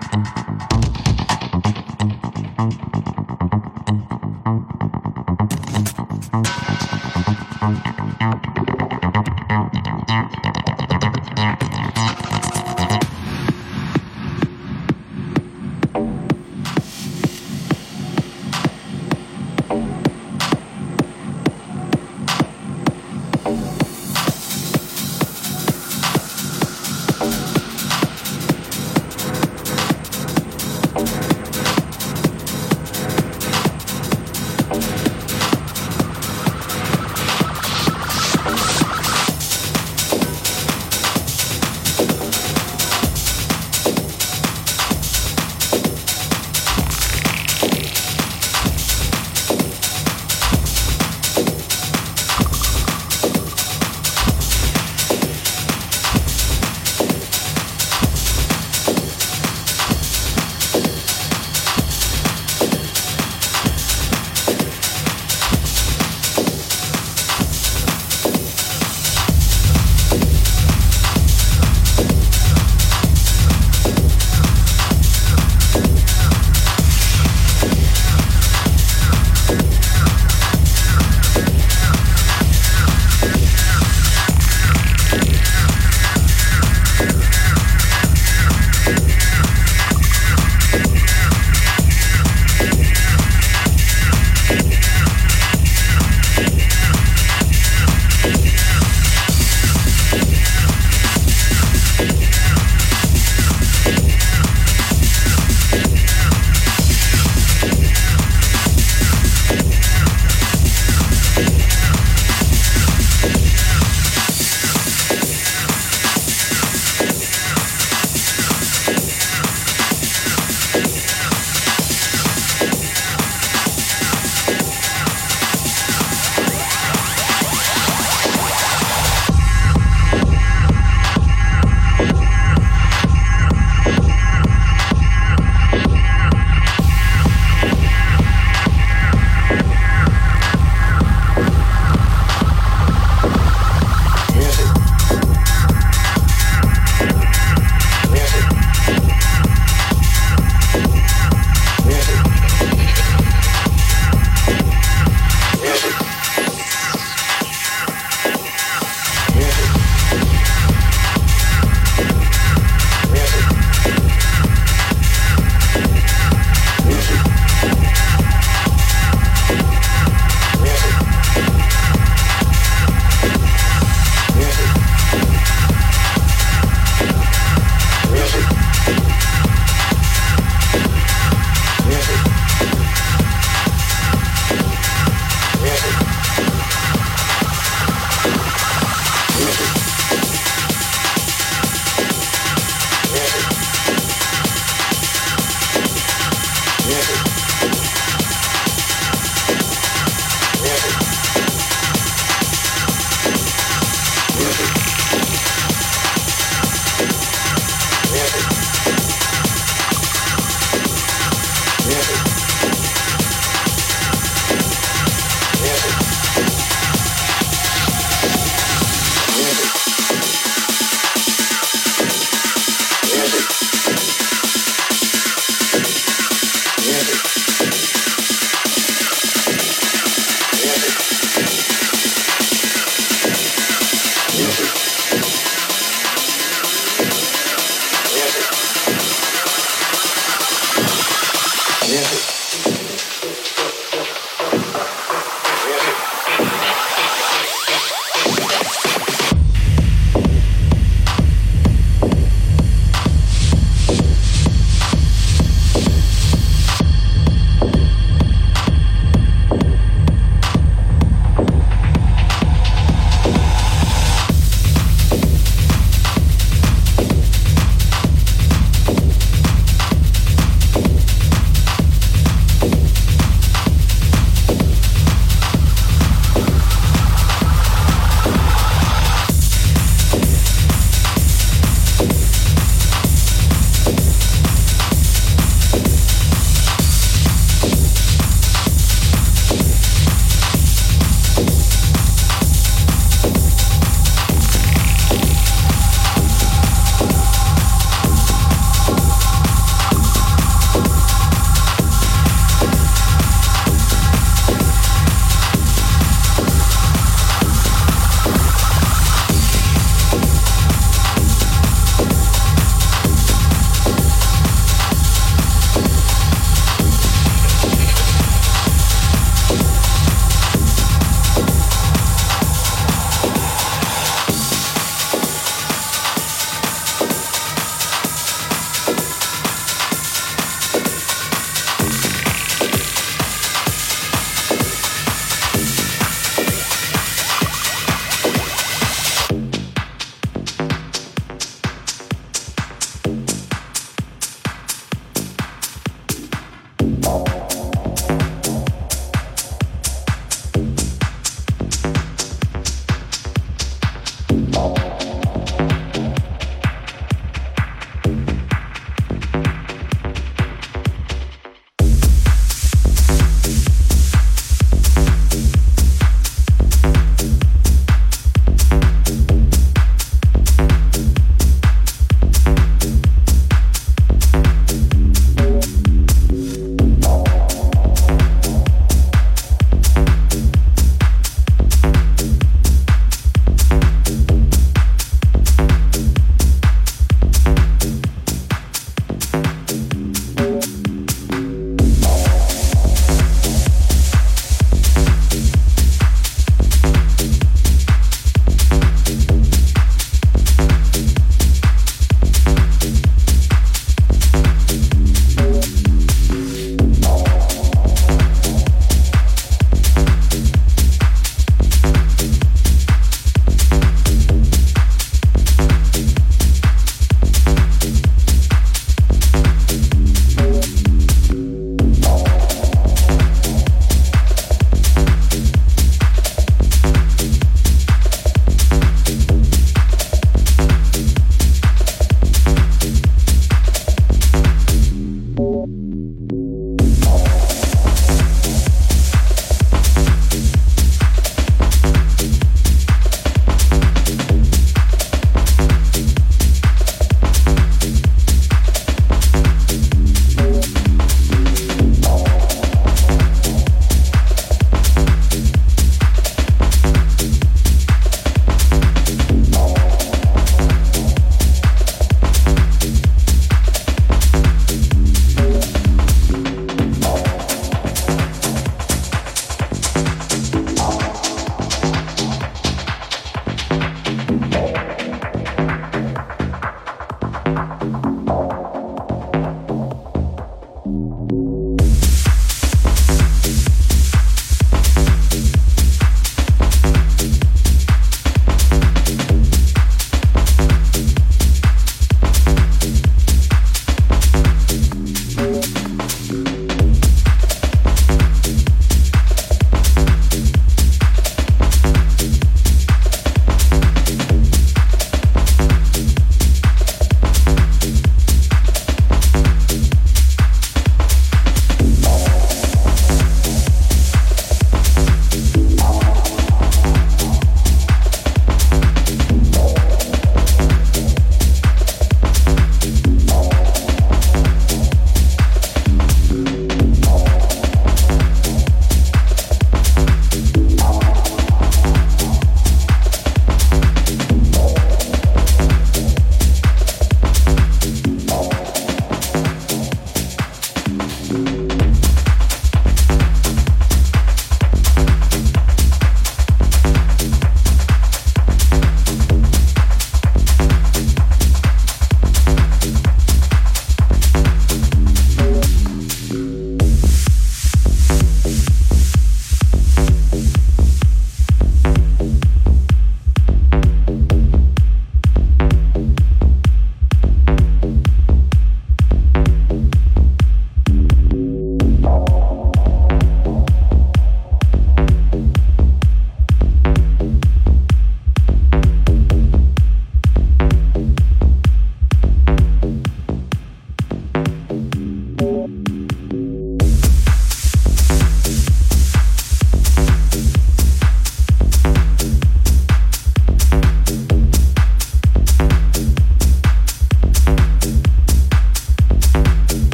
Mm-hmm.